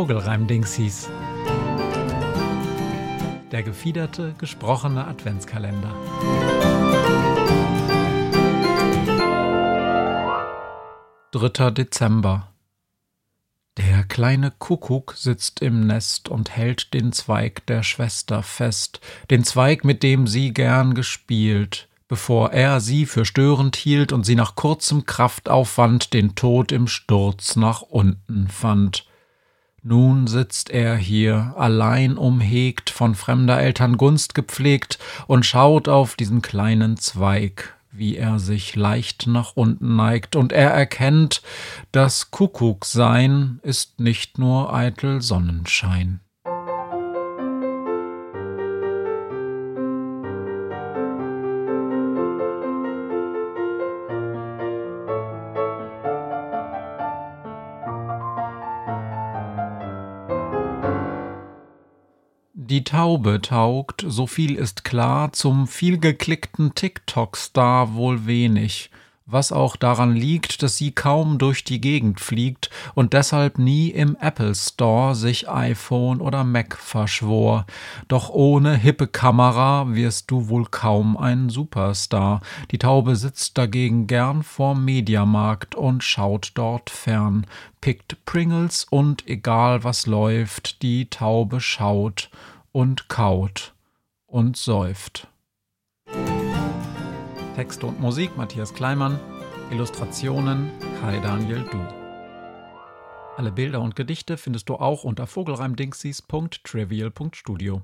Vogelreim-Dingsies. Der gefiederte, gesprochene Adventskalender. Dritter Dezember. Der kleine Kuckuck sitzt im Nest und hält den Zweig der Schwester fest, den Zweig, mit dem sie gern gespielt, bevor er sie für störend hielt und sie nach kurzem Kraftaufwand den Tod im Sturz nach unten fand. Nun sitzt er hier, allein umhegt, von fremder Eltern Gunst gepflegt, und schaut auf diesen kleinen Zweig, wie er sich leicht nach unten neigt, und er erkennt, das Kuckucksein ist nicht nur eitel Sonnenschein. Die Taube taugt, so viel ist klar, zum vielgeklickten TikTok-Star wohl wenig, was auch daran liegt, dass sie kaum durch die Gegend fliegt und deshalb nie im Apple Store sich iPhone oder Mac verschwor. Doch ohne hippe Kamera wirst du wohl kaum ein Superstar. Die Taube sitzt dagegen gern vorm Mediamarkt und schaut dort fern, pickt Pringles und egal was läuft, die Taube schaut und kaut und säuft. Texte und Musik Matthias Kleimann, Illustrationen Kai Daniel Du. Alle Bilder und Gedichte findest du auch unter vogelreimdingsies.trivial.studio.